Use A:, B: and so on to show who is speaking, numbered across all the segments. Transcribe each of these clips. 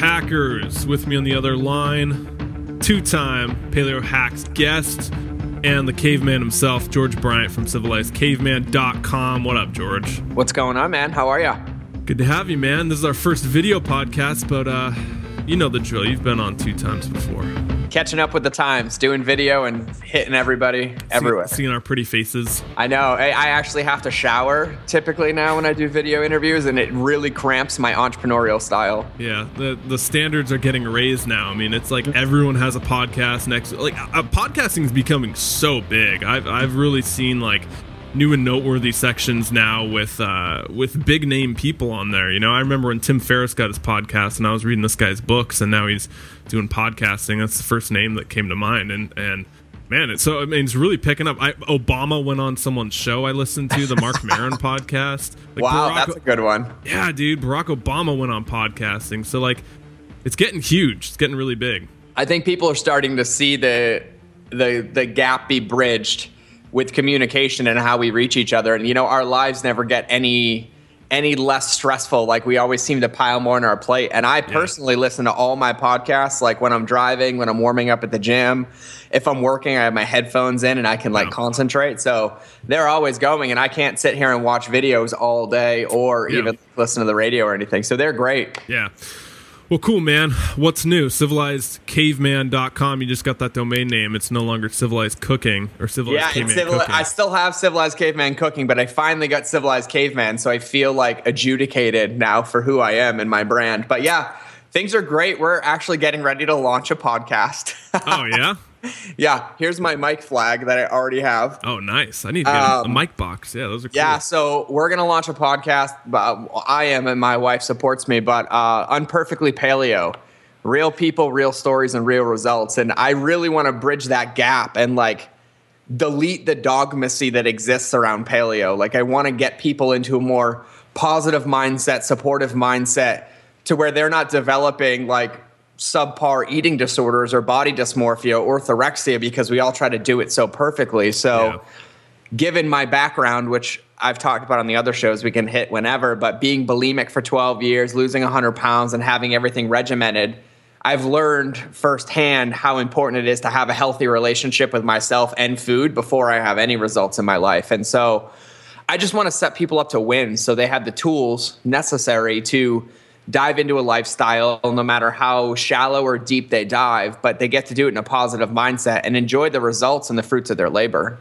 A: hackers. With me on the other line, two time Paleo Hacks guest and the caveman himself, George Bryant from civilizedcaveman.com. What up, George?
B: What's going on, man? How are you?
A: Good to have you, man. This is our first video podcast, but uh, you know the drill. You've been on two times before.
B: Catching up with the times, doing video and hitting everybody everywhere.
A: See, seeing our pretty faces.
B: I know. I, I, actually have to shower typically now when I do video interviews, and it really cramps my entrepreneurial style.
A: Yeah, the the standards are getting raised now. I mean, it's like everyone has a podcast next. Like, uh, podcasting is becoming so big. I've I've really seen like new and noteworthy sections now with uh, with big name people on there. You know, I remember when Tim Ferriss got his podcast, and I was reading this guy's books, and now he's doing podcasting. That's the first name that came to mind, and and man, it's so I mean, it's really picking up. I, Obama went on someone's show I listened to, the Marc Maron podcast.
B: Like wow, Barack, that's a good one.
A: Yeah, dude, Barack Obama went on podcasting, so like, it's getting huge. It's getting really big.
B: I think people are starting to see the the the gap be bridged with communication and how we reach each other. And you know, our lives never get any any less stressful. Like we always seem to pile more on our plate. And I personally yeah. listen to all my podcasts, like when I'm driving, when I'm warming up at the gym. If I'm working, I have my headphones in and I can like yeah. concentrate. So they're always going, and I can't sit here and watch videos all day or yeah. even listen to the radio or anything. So they're great.
A: Yeah. Well, cool, man. What's new? CivilizedCaveman.com. You just got that domain name. It's no longer Civilized Cooking or Civilized yeah, Caveman civili- Cooking.
B: I still have Civilized Caveman Cooking, but I finally got Civilized Caveman, so I feel like adjudicated now for who I am and my brand. But yeah, things are great. We're actually getting ready to launch a podcast.
A: oh, yeah?
B: yeah, here's my mic flag that I already have.
A: Oh, nice. I need to get um, a mic box. Yeah, those are cool.
B: Yeah, so we're going to launch a podcast. Uh, I am, and my wife supports me, but uh, Unperfectly Paleo. Real people, real stories, and real results. And I really want to bridge that gap and like delete the dogmacy that exists around paleo. Like, I want to get people into a more positive mindset, supportive mindset to where they're not developing like subpar eating disorders or body dysmorphia, or orthorexia, because we all try to do it so perfectly. So, yeah. given my background, which I've talked about on the other shows, we can hit whenever, but being bulimic for 12 years, losing 100 pounds, and having everything regimented, I've learned firsthand how important it is to have a healthy relationship with myself and food before I have any results in my life. And so, I just want to set people up to win so they have the tools necessary to dive into a lifestyle, no matter how shallow or deep they dive, but they get to do it in a positive mindset and enjoy the results and the fruits of their labor.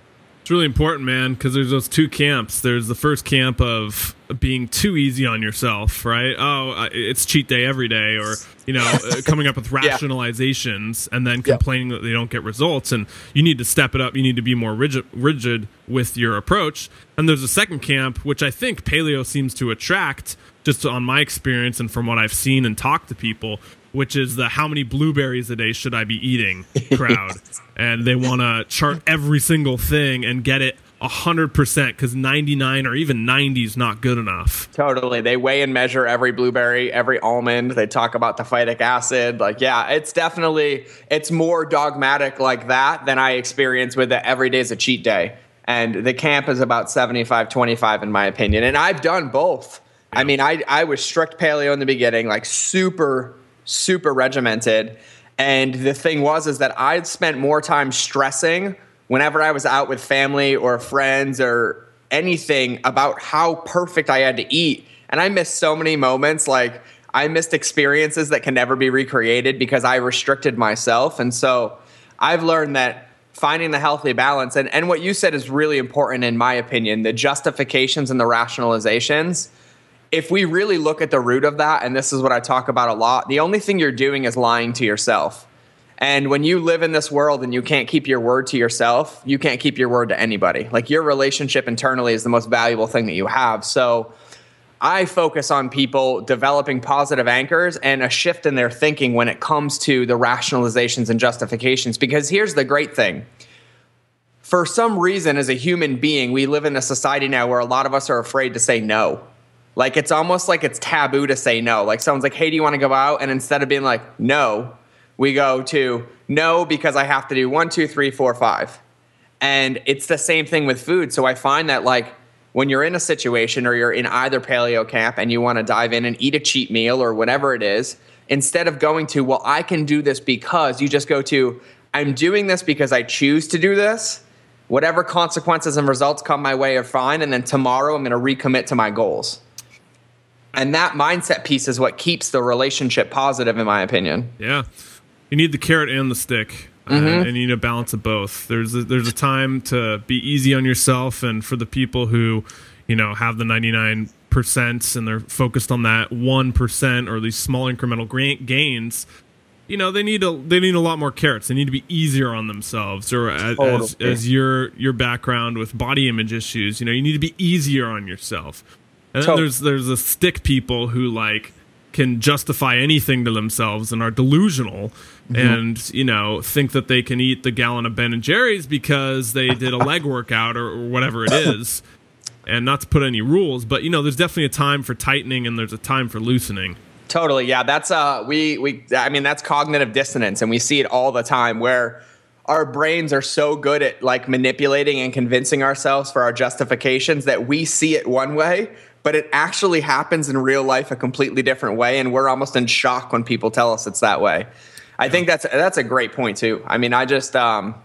A: It's really important, man, because there's those two camps. There's the first camp of being too easy on yourself, right? Oh, it's cheat day every day, or you know, uh, coming up with rationalizations yeah. and then complaining that they don't get results. And you need to step it up. You need to be more rigid, rigid with your approach. And there's a second camp, which I think paleo seems to attract, just on my experience and from what I've seen and talked to people, which is the how many blueberries a day should I be eating crowd. and they want to chart every single thing and get it 100% because 99 or even 90 is not good enough.
B: Totally. They weigh and measure every blueberry, every almond. They talk about the phytic acid. Like, yeah, it's definitely, it's more dogmatic like that than I experience with the every day is a cheat day. And the camp is about 75 25 in my opinion. And I've done both. I mean, I, I was strict paleo in the beginning, like super, super regimented. And the thing was, is that I'd spent more time stressing whenever I was out with family or friends or anything about how perfect I had to eat. And I missed so many moments. Like, I missed experiences that can never be recreated because I restricted myself. And so I've learned that finding the healthy balance and, and what you said is really important in my opinion the justifications and the rationalizations if we really look at the root of that, and this is what I talk about a lot, the only thing you're doing is lying to yourself. And when you live in this world and you can't keep your word to yourself, you can't keep your word to anybody. Like your relationship internally is the most valuable thing that you have. So I focus on people developing positive anchors and a shift in their thinking when it comes to the rationalizations and justifications. Because here's the great thing for some reason, as a human being, we live in a society now where a lot of us are afraid to say no. Like it's almost like it's taboo to say no. Like someone's like, "Hey, do you want to go out?" And instead of being like, "No," we go to "No" because I have to do one, two, three, four, five. And it's the same thing with food. So I find that like when you're in a situation or you're in either paleo camp and you want to dive in and eat a cheat meal or whatever it is, instead of going to, well, I can do this because, you just go to, I'm doing this because I choose to do this. Whatever consequences and results come my way are fine. And then tomorrow I'm going to recommit to my goals. And that mindset piece is what keeps the relationship positive, in my opinion.
A: Yeah. You need the carrot and the stick. Uh, mm-hmm. and you need a balance of both. There's a, there's a time to be easy on yourself, and for the people who, you know, have the 99 percent and they're focused on that one percent or these small incremental gains, you know, they need a they need a lot more carrots. They need to be easier on themselves. Or as, totally. as, as your your background with body image issues, you know, you need to be easier on yourself. And then there's there's the stick people who like can justify anything to themselves and are delusional mm-hmm. and you know think that they can eat the gallon of Ben and Jerry's because they did a leg workout or, or whatever it is. And not to put any rules, but you know, there's definitely a time for tightening and there's a time for loosening.
B: Totally, yeah. That's uh, we we. I mean, that's cognitive dissonance, and we see it all the time where our brains are so good at like manipulating and convincing ourselves for our justifications that we see it one way but it actually happens in real life a completely different way and we're almost in shock when people tell us it's that way. I think that's that's a great point too. I mean i just um,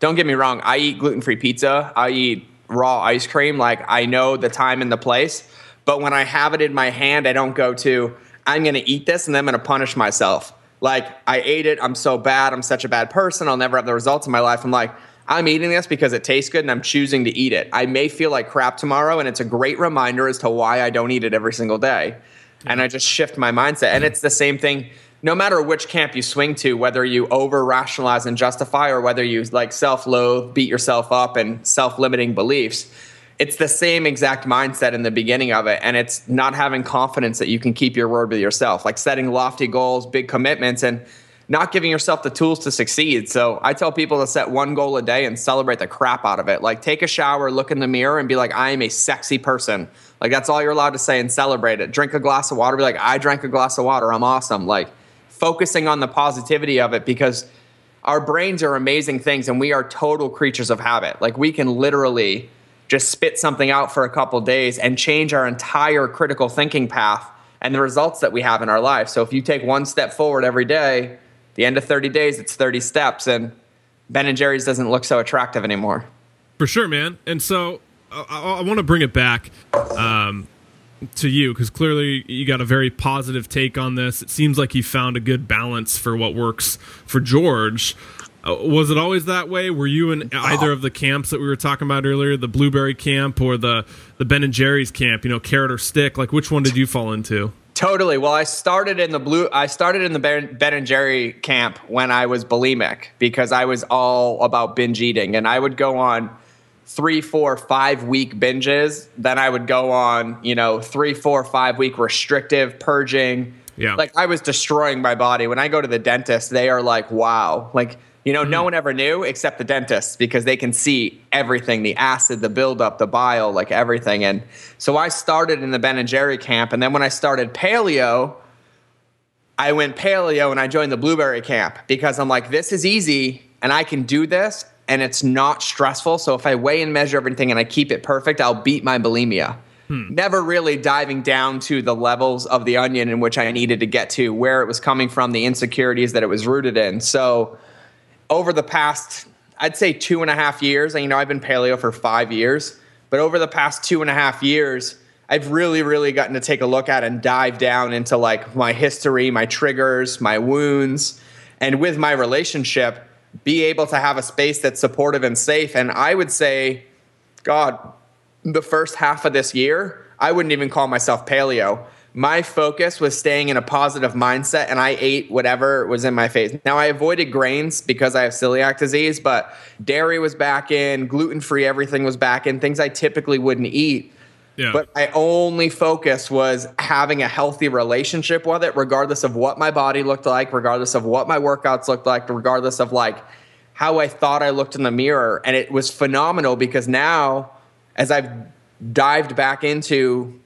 B: don't get me wrong i eat gluten-free pizza. I eat raw ice cream. Like i know the time and the place but when i have it in my hand i don't go to i'm going to eat this and then i'm going to punish myself. Like i ate it. I'm so bad. I'm such a bad person. I'll never have the results in my life. I'm like I'm eating this because it tastes good and I'm choosing to eat it. I may feel like crap tomorrow, and it's a great reminder as to why I don't eat it every single day. Yeah. And I just shift my mindset. And it's the same thing no matter which camp you swing to, whether you over rationalize and justify or whether you like self loathe, beat yourself up, and self limiting beliefs. It's the same exact mindset in the beginning of it. And it's not having confidence that you can keep your word with yourself, like setting lofty goals, big commitments, and not giving yourself the tools to succeed. So I tell people to set one goal a day and celebrate the crap out of it. Like take a shower, look in the mirror, and be like, I am a sexy person. Like that's all you're allowed to say and celebrate it. Drink a glass of water, be like, I drank a glass of water. I'm awesome. Like focusing on the positivity of it because our brains are amazing things and we are total creatures of habit. Like we can literally just spit something out for a couple days and change our entire critical thinking path and the results that we have in our life. So if you take one step forward every day, the end of 30 days, it's 30 steps, and Ben and Jerry's doesn't look so attractive anymore.
A: For sure, man. And so I, I, want to bring it back um, to you because clearly you got a very positive take on this. It seems like you found a good balance for what works for George. Uh, was it always that way? Were you in either of the camps that we were talking about earlier, the blueberry camp or the the Ben and Jerry's camp? You know, carrot or stick? Like, which one did you fall into?
B: Totally. Well, I started in the blue. I started in the Ben, ben and Jerry camp when I was bulimic because I was all about binge eating, and I would go on three, four, five week binges. Then I would go on, you know, three, four, five week restrictive purging. Yeah. Like I was destroying my body. When I go to the dentist, they are like, "Wow!" Like you know, no one ever knew except the dentists because they can see everything the acid, the buildup, the bile, like everything. And so I started in the Ben and Jerry camp. And then when I started paleo, I went paleo and I joined the blueberry camp because I'm like, this is easy and I can do this and it's not stressful. So if I weigh and measure everything and I keep it perfect, I'll beat my bulimia. Hmm. Never really diving down to the levels of the onion in which I needed to get to, where it was coming from, the insecurities that it was rooted in. So over the past, I'd say two and a half years, and you know, I've been paleo for five years, but over the past two and a half years, I've really, really gotten to take a look at and dive down into like my history, my triggers, my wounds, and with my relationship, be able to have a space that's supportive and safe. And I would say, God, the first half of this year, I wouldn't even call myself paleo my focus was staying in a positive mindset and I ate whatever was in my face. Now I avoided grains because I have celiac disease, but dairy was back in, gluten free, everything was back in, things I typically wouldn't eat. Yeah. But my only focus was having a healthy relationship with it, regardless of what my body looked like, regardless of what my workouts looked like, regardless of like how I thought I looked in the mirror. And it was phenomenal because now, as I've dived back into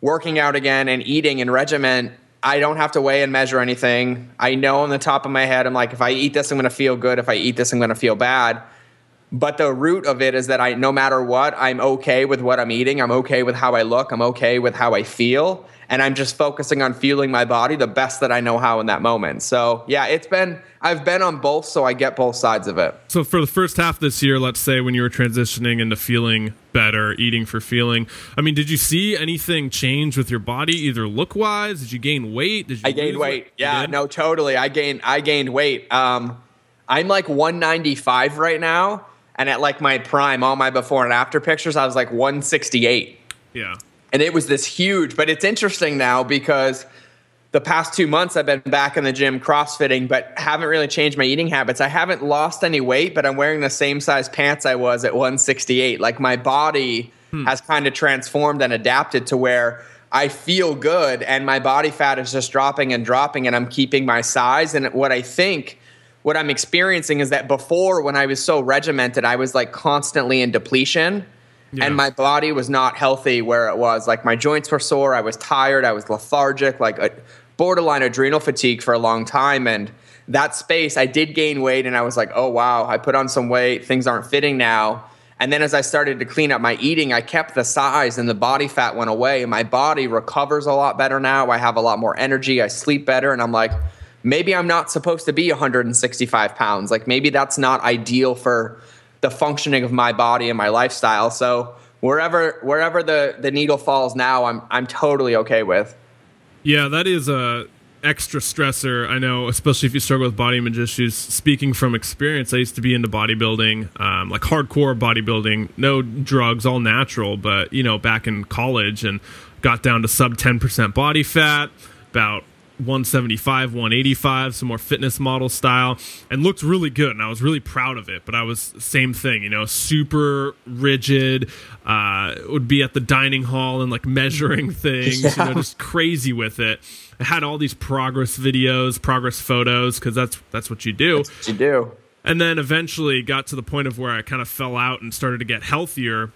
B: working out again and eating and regiment, I don't have to weigh and measure anything. I know on the top of my head, I'm like, if I eat this, I'm going to feel good. If I eat this, I'm going to feel bad. But the root of it is that I, no matter what, I'm okay with what I'm eating. I'm okay with how I look. I'm okay with how I feel. And I'm just focusing on fueling my body the best that I know how in that moment. So, yeah, it's been, I've been on both, so I get both sides of it.
A: So, for the first half this year, let's say when you were transitioning into feeling better, eating for feeling, I mean, did you see anything change with your body, either look wise? Did you gain weight? Did you
B: I gained weight. weight? Yeah, no, totally. I gained, I gained weight. Um, I'm like 195 right now and at like my prime, all my before and after pictures, I was like 168.
A: Yeah.
B: And it was this huge, but it's interesting now because the past two months I've been back in the gym crossfitting, but haven't really changed my eating habits. I haven't lost any weight, but I'm wearing the same size pants I was at 168. Like my body hmm. has kind of transformed and adapted to where I feel good and my body fat is just dropping and dropping and I'm keeping my size. And what I think what I'm experiencing is that before, when I was so regimented, I was like constantly in depletion. Yeah. And my body was not healthy where it was. Like my joints were sore. I was tired. I was lethargic, like a borderline adrenal fatigue for a long time. And that space, I did gain weight and I was like, oh, wow, I put on some weight. Things aren't fitting now. And then as I started to clean up my eating, I kept the size and the body fat went away. And my body recovers a lot better now. I have a lot more energy. I sleep better. And I'm like, maybe I'm not supposed to be 165 pounds. Like maybe that's not ideal for the functioning of my body and my lifestyle. So wherever wherever the the needle falls now, I'm I'm totally okay with.
A: Yeah, that is a extra stressor. I know, especially if you struggle with body image issues. Speaking from experience, I used to be into bodybuilding, um, like hardcore bodybuilding, no drugs, all natural. But you know, back in college and got down to sub ten percent body fat, about 175, 185, some more fitness model style, and looked really good. And I was really proud of it. But I was same thing, you know, super rigid. Uh, would be at the dining hall and like measuring things, yeah. you know, just crazy with it. I had all these progress videos, progress photos, because that's that's what you do.
B: What you do.
A: And then eventually got to the point of where I kind of fell out and started to get healthier,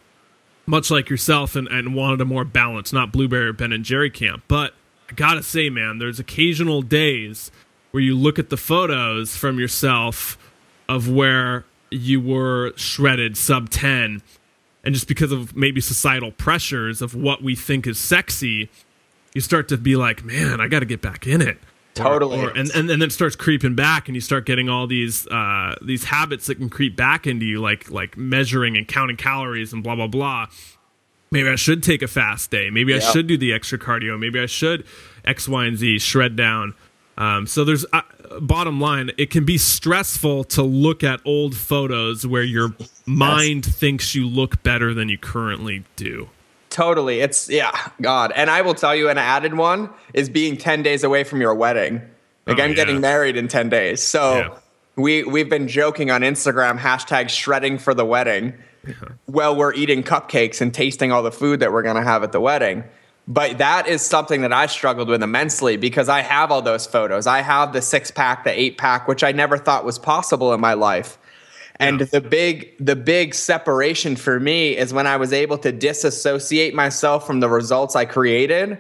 A: much like yourself, and, and wanted a more balance, not blueberry Ben and Jerry camp, but I gotta say, man, there's occasional days where you look at the photos from yourself of where you were shredded sub 10 and just because of maybe societal pressures of what we think is sexy you start to be like man i gotta get back in it.
B: Totally.
A: or, or, and, and, and then it starts creeping back and you start getting all these uh, these habits that can creep back into you like like measuring and counting calories and blah blah blah maybe I should take a fast day. Maybe I should do the extra cardio. Maybe I should X, Y, and Z shred down. Um, so there's uh, bottom line, it can be stressful to look at old photos where your mind yes. thinks you look better than you currently do.
B: Totally. It's yeah, God. And I will tell you an added one is being 10 days away from your wedding. Like oh, I'm yeah. getting married in 10 days. So yeah. we we've been joking on Instagram hashtag shredding for the wedding. Well we're eating cupcakes and tasting all the food that we're going to have at the wedding. But that is something that i struggled with immensely because i have all those photos. I have the six pack the eight pack which i never thought was possible in my life. And yeah. the big the big separation for me is when i was able to disassociate myself from the results i created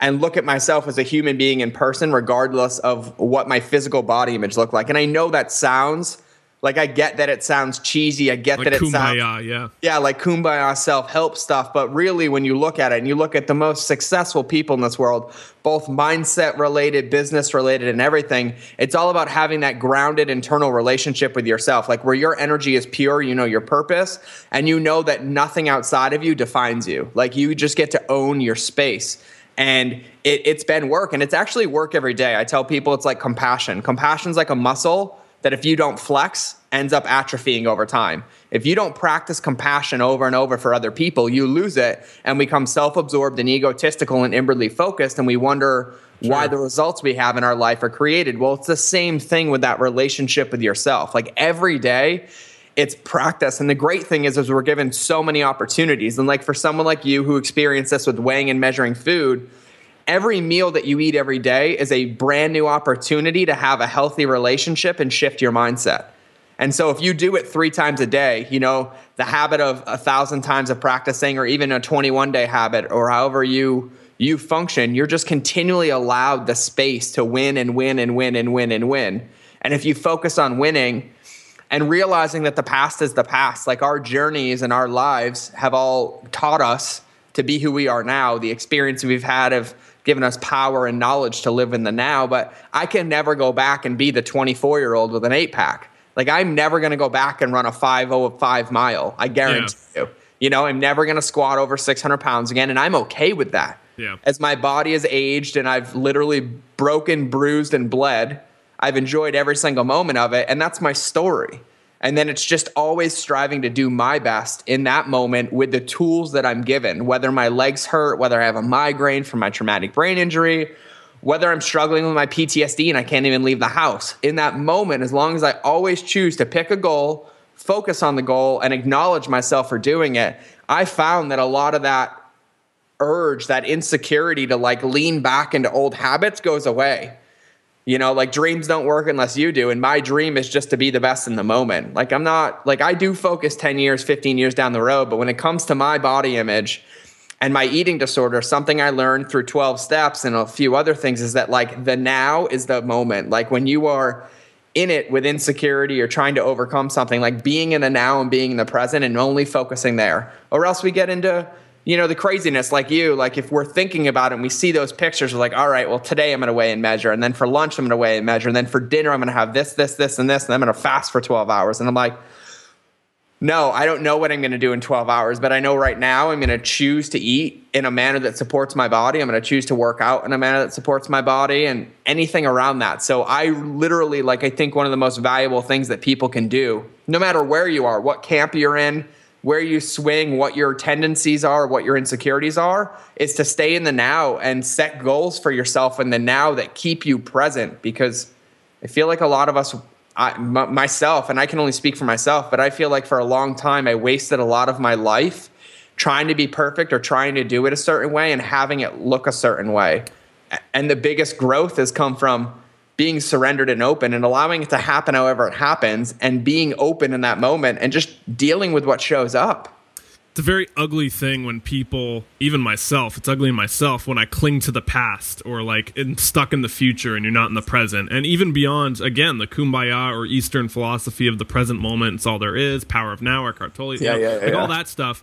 B: and look at myself as a human being in person regardless of what my physical body image looked like. And i know that sounds like I get that it sounds cheesy. I get
A: like
B: that it
A: kumbaya,
B: sounds
A: yeah,
B: yeah, like kumbaya self help stuff. But really, when you look at it and you look at the most successful people in this world, both mindset related, business related, and everything, it's all about having that grounded internal relationship with yourself, like where your energy is pure, you know your purpose, and you know that nothing outside of you defines you. Like you just get to own your space and it, has been work and it's actually work every day i tell people it's like compassion compassion's like a muscle that if you don't flex, ends up atrophying over time. If you don't practice compassion over and over for other people, you lose it and become self absorbed and egotistical and inwardly focused, and we wonder sure. why the results we have in our life are created. Well, it's the same thing with that relationship with yourself. Like every day, it's practice. And the great thing is, is we're given so many opportunities. And like for someone like you who experienced this with weighing and measuring food, every meal that you eat every day is a brand new opportunity to have a healthy relationship and shift your mindset. And so if you do it three times a day, you know, the habit of a thousand times of practicing or even a 21 day habit or however you you function, you're just continually allowed the space to win and win and win and win and win. And if you focus on winning, and realizing that the past is the past. Like our journeys and our lives have all taught us to be who we are now. The experience we've had have given us power and knowledge to live in the now. But I can never go back and be the 24 year old with an eight pack. Like I'm never going to go back and run a 505 mile. I guarantee yeah. you. You know, I'm never going to squat over 600 pounds again, and I'm okay with that.
A: Yeah.
B: As my body has aged and I've literally broken, bruised, and bled, I've enjoyed every single moment of it, and that's my story. And then it's just always striving to do my best in that moment with the tools that I'm given, whether my legs hurt, whether I have a migraine from my traumatic brain injury, whether I'm struggling with my PTSD and I can't even leave the house. In that moment, as long as I always choose to pick a goal, focus on the goal, and acknowledge myself for doing it, I found that a lot of that urge, that insecurity to like lean back into old habits goes away. You know, like dreams don't work unless you do. And my dream is just to be the best in the moment. Like, I'm not, like, I do focus 10 years, 15 years down the road. But when it comes to my body image and my eating disorder, something I learned through 12 steps and a few other things is that, like, the now is the moment. Like, when you are in it with insecurity or trying to overcome something, like being in the now and being in the present and only focusing there. Or else we get into, you know, the craziness like you, like if we're thinking about it and we see those pictures, we're like, all right, well, today I'm going to weigh and measure. And then for lunch, I'm going to weigh and measure. And then for dinner, I'm going to have this, this, this, and this. And I'm going to fast for 12 hours. And I'm like, no, I don't know what I'm going to do in 12 hours, but I know right now I'm going to choose to eat in a manner that supports my body. I'm going to choose to work out in a manner that supports my body and anything around that. So I literally, like, I think one of the most valuable things that people can do, no matter where you are, what camp you're in, where you swing, what your tendencies are, what your insecurities are, is to stay in the now and set goals for yourself in the now that keep you present. Because I feel like a lot of us, I, m- myself, and I can only speak for myself, but I feel like for a long time I wasted a lot of my life trying to be perfect or trying to do it a certain way and having it look a certain way. And the biggest growth has come from being surrendered and open and allowing it to happen however it happens and being open in that moment and just dealing with what shows up.
A: It's a very ugly thing when people, even myself, it's ugly in myself when I cling to the past or like in, stuck in the future and you're not in the present. And even beyond, again, the kumbaya or Eastern philosophy of the present moment, it's all there is, power of now, or Tolle, yeah, you know, yeah, yeah, like yeah. all that stuff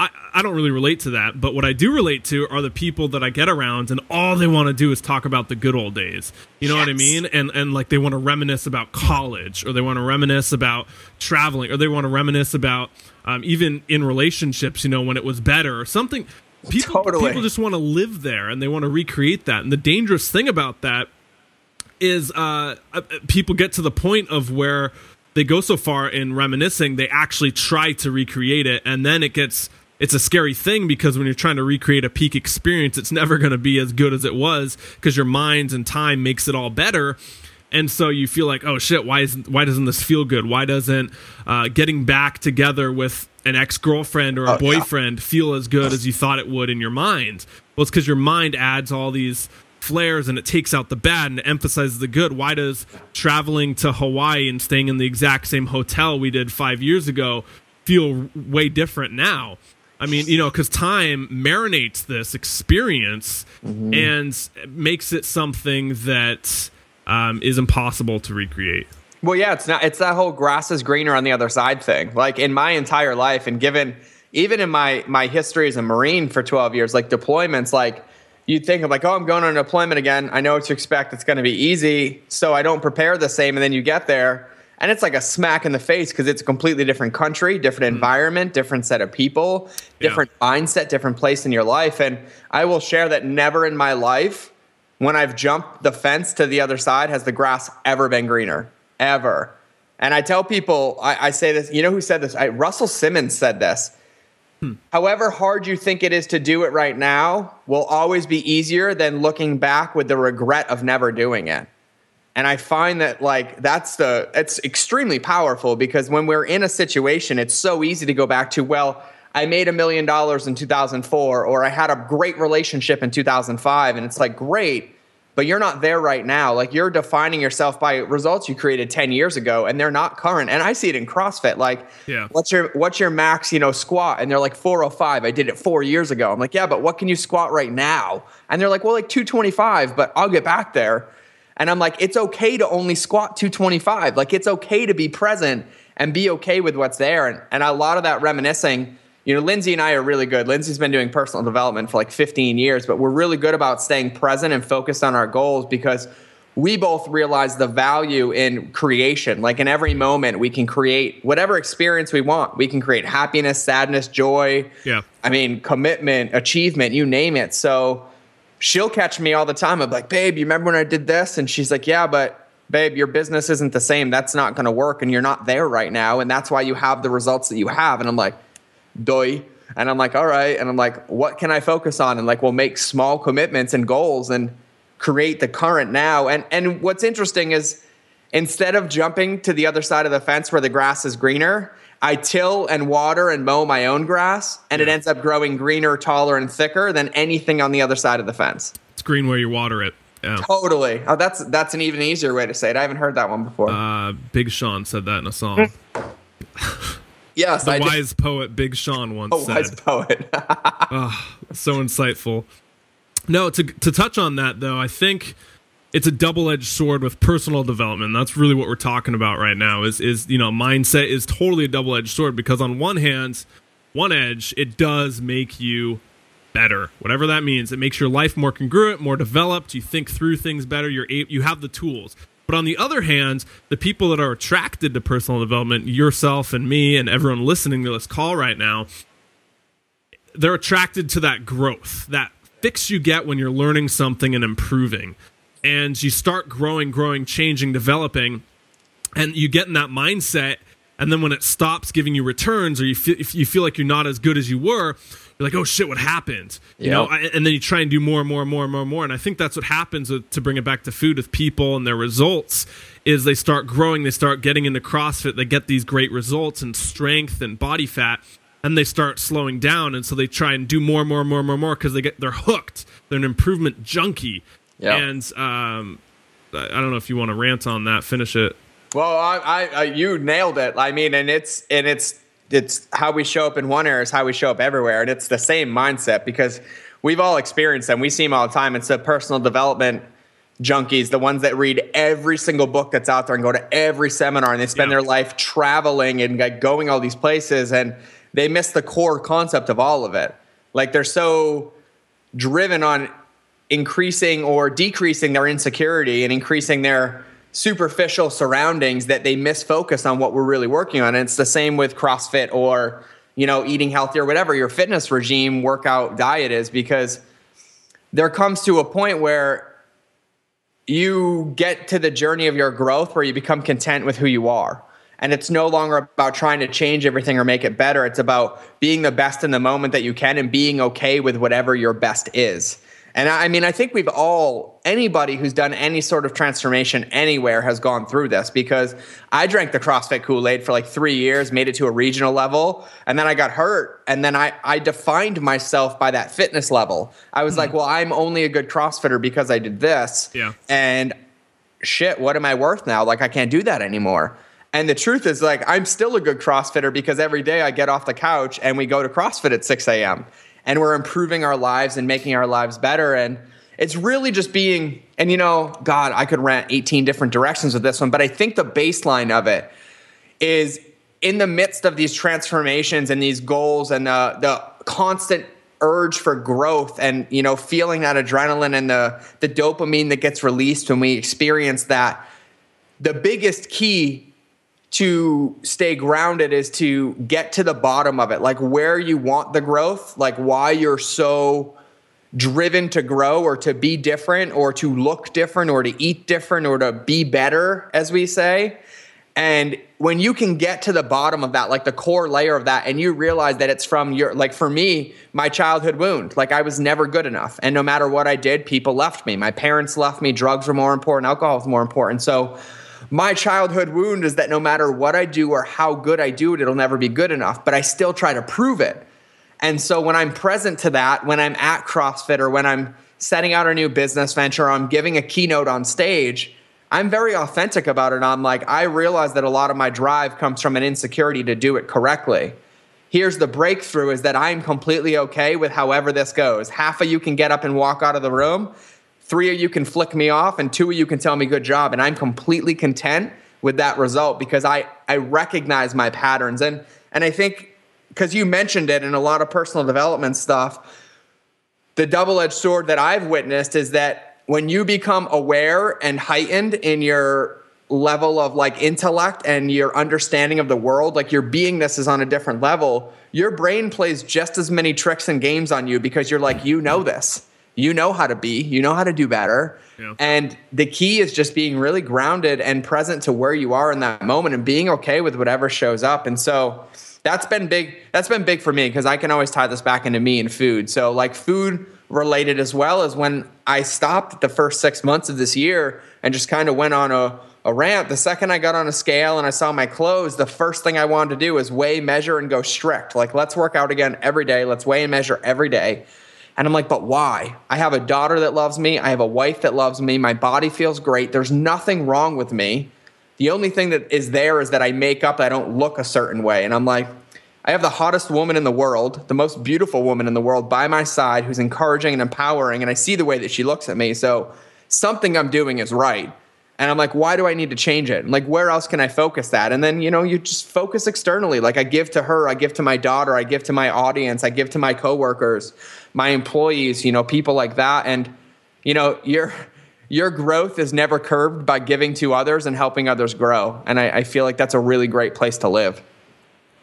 A: I, I don't really relate to that, but what I do relate to are the people that I get around and all they want to do is talk about the good old days. You know yes. what I mean? And and like they want to reminisce about college or they want to reminisce about traveling or they want to reminisce about um, even in relationships, you know, when it was better or something. People, totally. people just want to live there and they want to recreate that. And the dangerous thing about that is uh, uh, people get to the point of where they go so far in reminiscing, they actually try to recreate it, and then it gets it's a scary thing because when you're trying to recreate a peak experience, it's never going to be as good as it was because your mind and time makes it all better. And so you feel like, oh shit, why isn't why doesn't this feel good? Why doesn't uh, getting back together with an ex girlfriend or a oh, boyfriend yeah. feel as good as you thought it would in your mind? Well, it's because your mind adds all these flares and it takes out the bad and it emphasizes the good. Why does traveling to Hawaii and staying in the exact same hotel we did five years ago feel way different now? I mean, you know, because time marinates this experience mm-hmm. and makes it something that um, is impossible to recreate.
B: Well, yeah, it's not. It's that whole grass is greener on the other side thing. Like in my entire life, and given even in my my history as a Marine for twelve years, like deployments, like you'd think of like, oh, I'm going on a deployment again. I know what to expect. It's going to be easy, so I don't prepare the same, and then you get there and it's like a smack in the face because it's a completely different country, different mm. environment, different set of people, different yeah. mindset, different place in your life. And I will share that never in my life, when I've jumped the fence to the other side, has the grass ever been greener, ever. And I tell people, I, I say this. You know who said this? I, Russell Simmons said this. Hmm. However hard you think it is to do it right now, will always be easier than looking back with the regret of never doing it. And I find that like that's the it's extremely powerful because when we're in a situation, it's so easy to go back to, well, I made a million dollars in 2004 or I had a great relationship in 2005 and it's like great, but you're not there right now. Like you're defining yourself by results you created 10 years ago and they're not current. And I see it in CrossFit like yeah. what's your what's your max, you know, squat and they're like 405. I did it 4 years ago. I'm like, "Yeah, but what can you squat right now?" And they're like, "Well, like 225, but I'll get back there." And I'm like, it's okay to only squat 225. Like, it's okay to be present and be okay with what's there. And, and a lot of that reminiscing, you know, Lindsay and I are really good. Lindsay's been doing personal development for like 15 years, but we're really good about staying present and focused on our goals because we both realize the value in creation. Like in every moment, we can create whatever experience we want. We can create happiness, sadness, joy.
A: Yeah.
B: I mean, commitment, achievement, you name it. So she'll catch me all the time. I'm like, babe, you remember when I did this? And she's like, yeah, but babe, your business isn't the same. That's not going to work. And you're not there right now. And that's why you have the results that you have. And I'm like, doy. And I'm like, all right. And I'm like, what can I focus on? And like, we'll make small commitments and goals and create the current now. And and what's interesting is instead of jumping to the other side of the fence where the grass is greener, I till and water and mow my own grass, and yeah. it ends up growing greener, taller, and thicker than anything on the other side of the fence.
A: It's green where you water it.
B: Yeah. Totally. Oh, that's that's an even easier way to say it. I haven't heard that one before.
A: Uh, Big Sean said that in a song.
B: yes,
A: the I wise did. poet Big Sean once
B: a
A: said.
B: Wise poet.
A: oh, so insightful. No, to to touch on that though, I think it's a double-edged sword with personal development. That's really what we're talking about right now. Is is you know mindset is totally a double-edged sword because on one hand, one edge it does make you better, whatever that means. It makes your life more congruent, more developed. You think through things better. You're you have the tools. But on the other hand, the people that are attracted to personal development, yourself and me and everyone listening to this call right now, they're attracted to that growth, that fix you get when you're learning something and improving. And you start growing, growing, changing, developing, and you get in that mindset. And then when it stops giving you returns, or you feel, if you feel like you're not as good as you were, you're like, oh shit, what happened? You know, and then you try and do more and more and more and more and more. And I think that's what happens with, to bring it back to food with people and their results is they start growing, they start getting into CrossFit, they get these great results and strength and body fat and they start slowing down and so they try and do more and more and more and more and more because they get they're hooked they're an improvement junkie yep. and um, i don't know if you want to rant on that finish it.
B: Well I, I, I, you nailed it. I mean and it's and it's it's how we show up in one area is how we show up everywhere and it's the same mindset because we've all experienced them. We see them all the time. It's the personal development junkies, the ones that read every single book that's out there and go to every seminar and they spend their life traveling and like going all these places and they miss the core concept of all of it. Like they're so driven on increasing or decreasing their insecurity and increasing their superficial surroundings that they miss focus on what we're really working on. And it's the same with CrossFit or, you know, eating healthy or whatever your fitness regime, workout, diet is, because there comes to a point where you get to the journey of your growth where you become content with who you are. And it's no longer about trying to change everything or make it better. It's about being the best in the moment that you can and being okay with whatever your best is. And I mean, I think we've all, anybody who's done any sort of transformation anywhere has gone through this because I drank the CrossFit Kool Aid for like three years, made it to a regional level, and then I got hurt. And then I, I defined myself by that fitness level. I was mm-hmm. like, well, I'm only a good CrossFitter because I did this.
A: Yeah.
B: And shit, what am I worth now? Like, I can't do that anymore. And the truth is, like, I'm still a good CrossFitter because every day I get off the couch and we go to CrossFit at 6 a.m. and we're improving our lives and making our lives better. And it's really just being, and you know, God, I could rant 18 different directions with this one, but I think the baseline of it is in the midst of these transformations and these goals and the, the constant urge for growth and you know feeling that adrenaline and the the dopamine that gets released when we experience that the biggest key to stay grounded is to get to the bottom of it, like where you want the growth, like why you're so driven to grow or to be different or to look different or to eat different or to be better, as we say. And when you can get to the bottom of that, like the core layer of that, and you realize that it's from your, like for me, my childhood wound, like I was never good enough. And no matter what I did, people left me. My parents left me. Drugs were more important. Alcohol was more important. So, my childhood wound is that no matter what I do or how good I do it, it'll never be good enough, but I still try to prove it. And so when I'm present to that, when I'm at CrossFit or when I'm setting out a new business venture, or I'm giving a keynote on stage, I'm very authentic about it. I'm like, I realize that a lot of my drive comes from an insecurity to do it correctly. Here's the breakthrough is that I'm completely okay with however this goes. Half of you can get up and walk out of the room three of you can flick me off and two of you can tell me good job and i'm completely content with that result because i i recognize my patterns and and i think because you mentioned it in a lot of personal development stuff the double-edged sword that i've witnessed is that when you become aware and heightened in your level of like intellect and your understanding of the world, like your beingness is on a different level, your brain plays just as many tricks and games on you because you're like, you know this. You know how to be, you know how to do better. Yeah. And the key is just being really grounded and present to where you are in that moment and being okay with whatever shows up. And so that's been big. That's been big for me because I can always tie this back into me and food. So like food related as well as when I stopped the first six months of this year and just kind of went on a a rant. The second I got on a scale and I saw my clothes, the first thing I wanted to do was weigh, measure, and go strict. Like, let's work out again every day. Let's weigh and measure every day. And I'm like, but why? I have a daughter that loves me. I have a wife that loves me. My body feels great. There's nothing wrong with me. The only thing that is there is that I make up I don't look a certain way. And I'm like, I have the hottest woman in the world, the most beautiful woman in the world by my side who's encouraging and empowering. And I see the way that she looks at me. So something I'm doing is right. And I'm like, why do I need to change it? Like, where else can I focus that? And then, you know, you just focus externally. Like, I give to her, I give to my daughter, I give to my audience, I give to my coworkers, my employees, you know, people like that. And, you know, your your growth is never curbed by giving to others and helping others grow. And I, I feel like that's a really great place to live.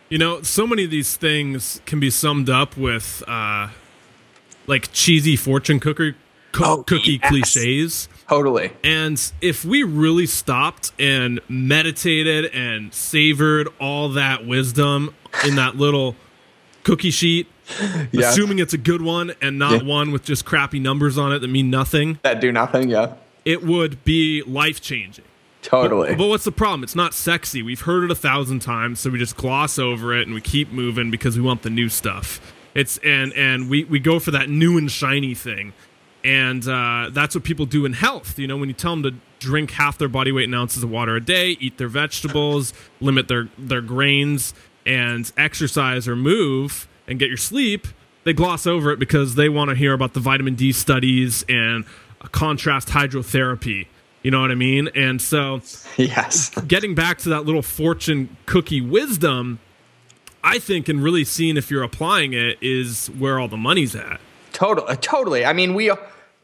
A: You know, so many of these things can be summed up with uh, like cheesy fortune cookie co- oh, cookie yes. cliches.
B: Totally.
A: And if we really stopped and meditated and savored all that wisdom in that little cookie sheet, yes. assuming it's a good one and not yeah. one with just crappy numbers on it that mean nothing,
B: that do nothing, yeah,
A: it would be life changing.
B: Totally.
A: But, but, what's the problem? It's not sexy. We've heard it a thousand times, so we just gloss over it and we keep moving because we want the new stuff. It's and and we we go for that new and shiny thing and uh, that's what people do in health. You know, when you tell them to drink half their body weight in ounces of water a day, eat their vegetables, limit their their grains, and exercise or move and get your sleep, they gloss over it because they want to hear about the vitamin D studies and contrast hydrotherapy. You know what I mean? And so,
B: yes,
A: getting back to that little fortune cookie wisdom, I think, and really seeing if you're applying it is where all the money's at.
B: Totally, totally. I mean, we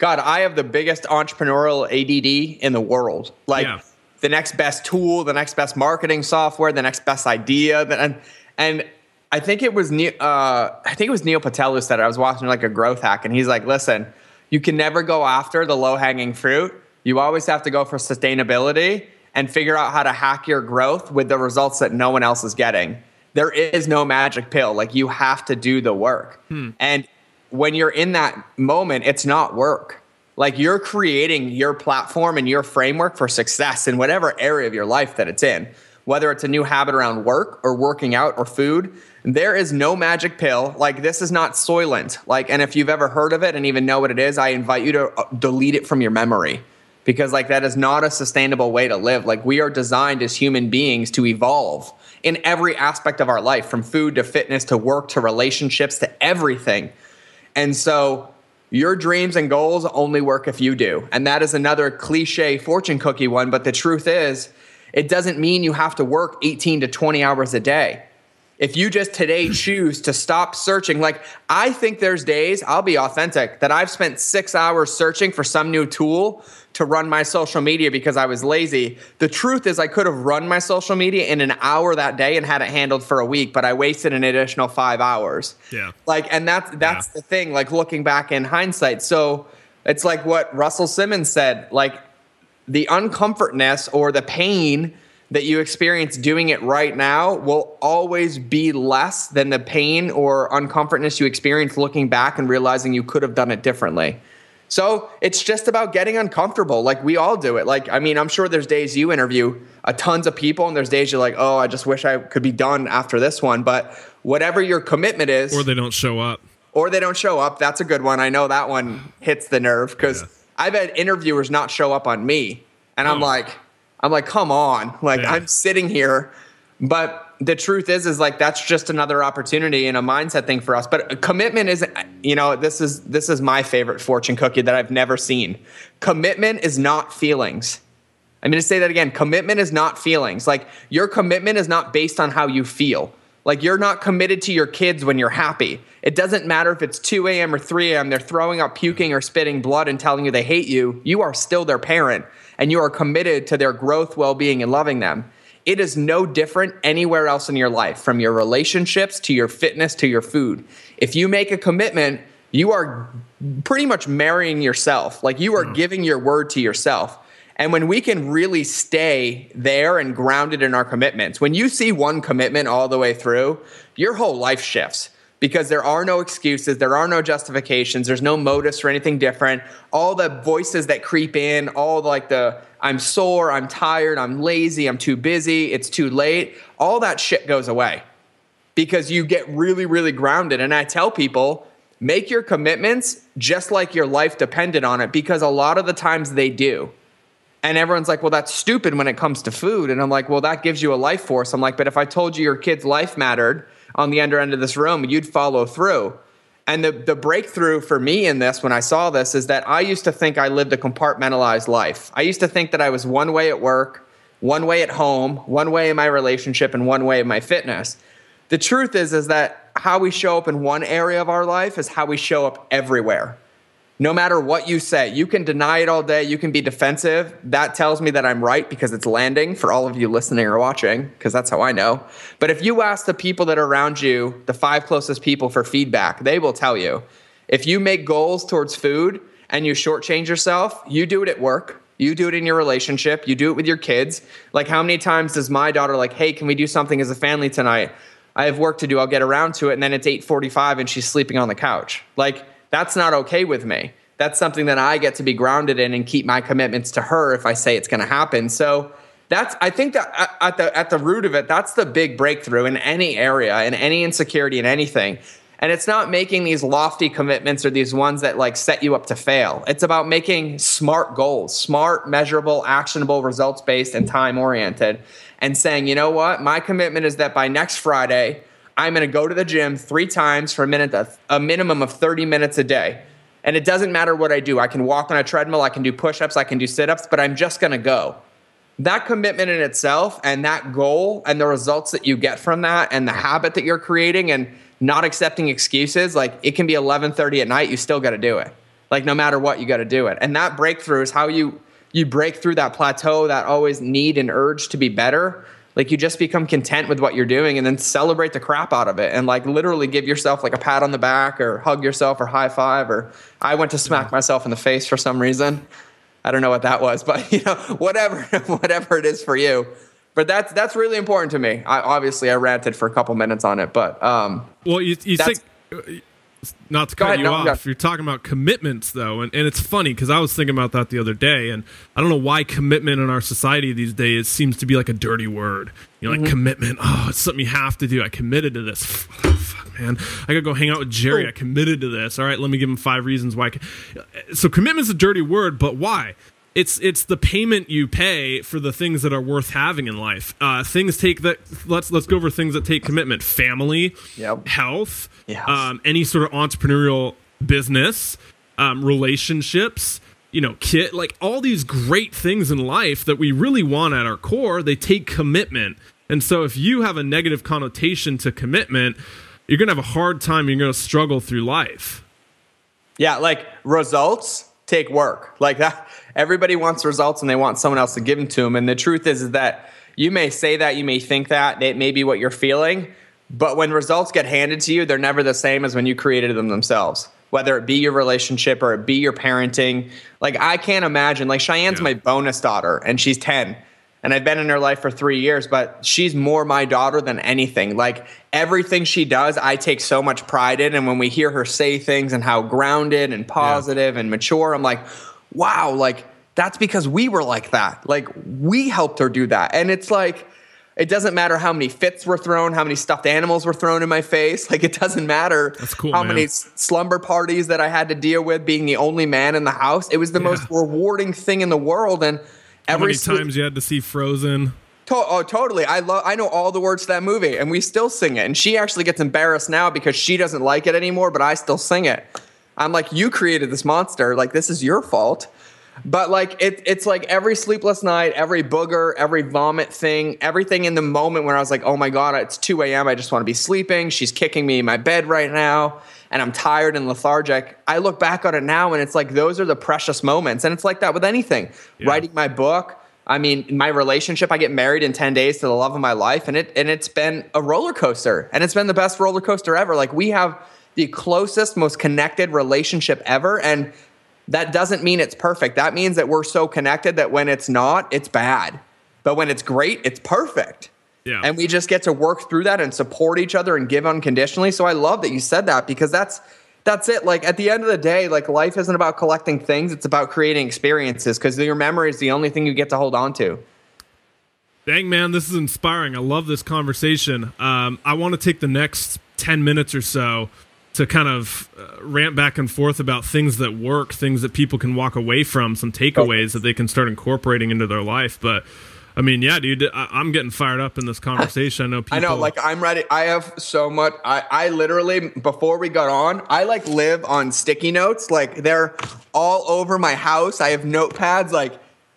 B: God, I have the biggest entrepreneurial ADD in the world. Like yeah. the next best tool, the next best marketing software, the next best idea, and and I think it was uh, I think it was Neil Patel who said it. I was watching like a growth hack, and he's like, "Listen, you can never go after the low hanging fruit. You always have to go for sustainability and figure out how to hack your growth with the results that no one else is getting." There is no magic pill. Like you have to do the work. Hmm. And when you're in that moment, it's not work. Like you're creating your platform and your framework for success in whatever area of your life that it's in, whether it's a new habit around work or working out or food. There is no magic pill. Like this is not Soylent. Like, and if you've ever heard of it and even know what it is, I invite you to uh, delete it from your memory because like that is not a sustainable way to live. Like we are designed as human beings to evolve in every aspect of our life, from food to fitness to work to relationships to everything. And so your dreams and goals only work if you do. And that is another cliche fortune cookie one. But the truth is, it doesn't mean you have to work 18 to 20 hours a day. If you just today choose to stop searching, like I think there's days, I'll be authentic, that I've spent six hours searching for some new tool to run my social media because I was lazy. The truth is, I could have run my social media in an hour that day and had it handled for a week, but I wasted an additional five hours.
A: Yeah.
B: Like, and that's that's yeah. the thing. Like looking back in hindsight, so it's like what Russell Simmons said. Like the uncomfortness or the pain that you experience doing it right now will always be less than the pain or uncomfortness you experience looking back and realizing you could have done it differently. So it's just about getting uncomfortable. Like we all do it. Like, I mean, I'm sure there's days you interview a tons of people and there's days you're like, oh, I just wish I could be done after this one. But whatever your commitment is.
A: Or they don't show up.
B: Or they don't show up. That's a good one. I know that one hits the nerve because yeah. I've had interviewers not show up on me. And oh. I'm like, I'm like, come on. Like yeah. I'm sitting here. But the truth is is like that's just another opportunity and a mindset thing for us but commitment is you know this is this is my favorite fortune cookie that i've never seen commitment is not feelings i'm going to say that again commitment is not feelings like your commitment is not based on how you feel like you're not committed to your kids when you're happy it doesn't matter if it's 2 a.m or 3 a.m they're throwing up puking or spitting blood and telling you they hate you you are still their parent and you are committed to their growth well-being and loving them it is no different anywhere else in your life, from your relationships to your fitness to your food. If you make a commitment, you are pretty much marrying yourself. Like you are mm. giving your word to yourself. And when we can really stay there and grounded in our commitments, when you see one commitment all the way through, your whole life shifts because there are no excuses, there are no justifications, there's no motives for anything different. All the voices that creep in, all like the I'm sore, I'm tired, I'm lazy, I'm too busy, it's too late, all that shit goes away because you get really, really grounded. And I tell people, make your commitments just like your life depended on it because a lot of the times they do. And everyone's like, well, that's stupid when it comes to food. And I'm like, well, that gives you a life force. I'm like, but if I told you your kid's life mattered, on the under end of this room, you'd follow through. And the, the breakthrough for me in this when I saw this is that I used to think I lived a compartmentalized life. I used to think that I was one way at work, one way at home, one way in my relationship, and one way in my fitness. The truth is, is that how we show up in one area of our life is how we show up everywhere no matter what you say. You can deny it all day, you can be defensive. That tells me that I'm right because it's landing for all of you listening or watching, because that's how I know. But if you ask the people that are around you, the five closest people for feedback, they will tell you. If you make goals towards food and you shortchange yourself, you do it at work. You do it in your relationship. You do it with your kids. Like, how many times does my daughter like, "Hey, can we do something as a family tonight? I have work to do. I'll get around to it." And then it's eight forty-five, and she's sleeping on the couch. Like, that's not okay with me. That's something that I get to be grounded in and keep my commitments to her if I say it's going to happen. So that's I think that uh, at the at the root of it, that's the big breakthrough in any area, in any insecurity, in anything. And it's not making these lofty commitments or these ones that like set you up to fail. It's about making smart goals, smart, measurable, actionable, results based, and time oriented, and saying, you know what, my commitment is that by next Friday, I'm going to go to the gym three times for a minute, a minimum of 30 minutes a day. And it doesn't matter what I do. I can walk on a treadmill, I can do push ups, I can do sit ups, but I'm just going to go. That commitment in itself and that goal and the results that you get from that and the habit that you're creating and not accepting excuses, like it can be 11:30 at night, you still got to do it. Like no matter what, you got to do it. And that breakthrough is how you you break through that plateau, that always need and urge to be better like you just become content with what you're doing and then celebrate the crap out of it and like literally give yourself like a pat on the back or hug yourself or high five or I went to smack myself in the face for some reason. I don't know what that was, but you know, whatever whatever it is for you. But that's that's really important to me. I obviously I ranted for a couple minutes on it, but um
A: Well, you you think not to cut ahead, you no, off, you're talking about commitments though, and, and it's funny because I was thinking about that the other day, and I don't know why commitment in our society these days seems to be like a dirty word. You know, like mm-hmm. commitment. Oh, it's something you have to do. I committed to this. fuck, man, I gotta go hang out with Jerry. I committed to this. All right, let me give him five reasons why. So commitment's a dirty word, but why? It's it's the payment you pay for the things that are worth having in life. Uh, things take that. Let's let's go over things that take commitment: family, yep. health, yes. um, any sort of entrepreneurial business, um, relationships. You know, kit like all these great things in life that we really want at our core. They take commitment, and so if you have a negative connotation to commitment, you're gonna have a hard time. You're gonna struggle through life.
B: Yeah, like results take work. Like that everybody wants results and they want someone else to give them to them. And the truth is, is that you may say that, you may think that, it may be what you're feeling, but when results get handed to you, they're never the same as when you created them themselves. Whether it be your relationship or it be your parenting. Like I can't imagine, like Cheyenne's yeah. my bonus daughter and she's 10 and I've been in her life for three years, but she's more my daughter than anything. Like everything she does, I take so much pride in. And when we hear her say things and how grounded and positive yeah. and mature, I'm like, wow, like that's because we were like that. Like we helped her do that. And it's like, it doesn't matter how many fits were thrown, how many stuffed animals were thrown in my face. Like it doesn't matter
A: cool,
B: how
A: man.
B: many slumber parties that I had to deal with being the only man in the house. It was the yeah. most rewarding thing in the world. And
A: every how many times you had to see Frozen.
B: To- oh, totally. I love. I know all the words to that movie, and we still sing it. And she actually gets embarrassed now because she doesn't like it anymore, but I still sing it. I'm like, you created this monster. Like this is your fault. But like it, it's like every sleepless night, every booger, every vomit thing, everything in the moment when I was like, oh my god, it's 2 a.m. I just want to be sleeping. She's kicking me in my bed right now, and I'm tired and lethargic. I look back on it now, and it's like those are the precious moments, and it's like that with anything. Yeah. Writing my book. I mean, my relationship. I get married in 10 days to the love of my life, and it and it's been a roller coaster, and it's been the best roller coaster ever. Like we have the closest, most connected relationship ever, and that doesn't mean it's perfect. That means that we're so connected that when it's not, it's bad. But when it's great, it's perfect. Yeah. And we just get to work through that and support each other and give unconditionally. So I love that you said that because that's that's it. Like at the end of the day, like life isn't about collecting things, it's about creating experiences because your memory is the only thing you get to hold on to.
A: Dang man, this is inspiring. I love this conversation. Um, I want to take the next 10 minutes or so to kind of uh, rant back and forth about things that work, things that people can walk away from, some takeaways that they can start incorporating into their life. But I mean, yeah, dude, I, am getting fired up in this conversation. I know people.
B: I know, like I'm ready. I have so much. I, I literally before we got on, I like live on sticky notes. Like they're all over my house. I have notepads. Like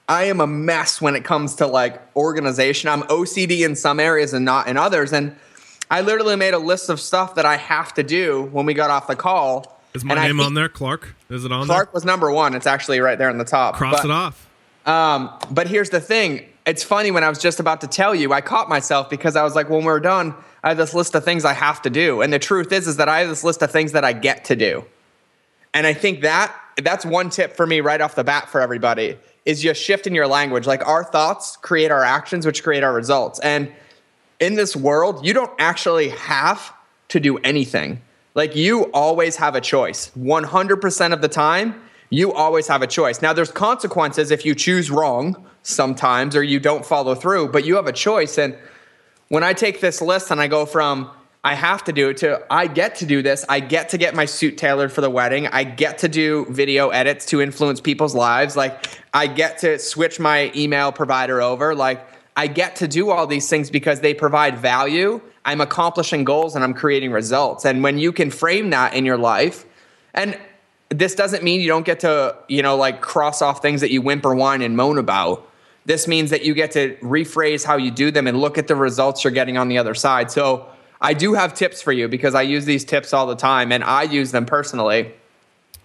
B: I am a mess when it comes to like organization. I'm OCD in some areas and not in others. And I literally made a list of stuff that I have to do when we got off the call.
A: Is my name on there, Clark? Is it on
B: Clark
A: there?
B: was number one. It's actually right there on the top.
A: Cross but, it off.
B: Um, but here's the thing. It's funny when I was just about to tell you, I caught myself because I was like, when we're done, I have this list of things I have to do. And the truth is, is that I have this list of things that I get to do. And I think that that's one tip for me right off the bat for everybody is just shifting your language. Like our thoughts create our actions, which create our results. And in this world, you don't actually have to do anything. Like you always have a choice. 100% of the time, you always have a choice. Now, there's consequences if you choose wrong sometimes or you don't follow through, but you have a choice. And when I take this list and I go from I have to do it to I get to do this, I get to get my suit tailored for the wedding, I get to do video edits to influence people's lives, like I get to switch my email provider over, like I get to do all these things because they provide value. I'm accomplishing goals and I'm creating results. And when you can frame that in your life, and this doesn't mean you don't get to, you know, like cross off things that you whimper, whine, and moan about. This means that you get to rephrase how you do them and look at the results you're getting on the other side. So I do have tips for you because I use these tips all the time and I use them personally.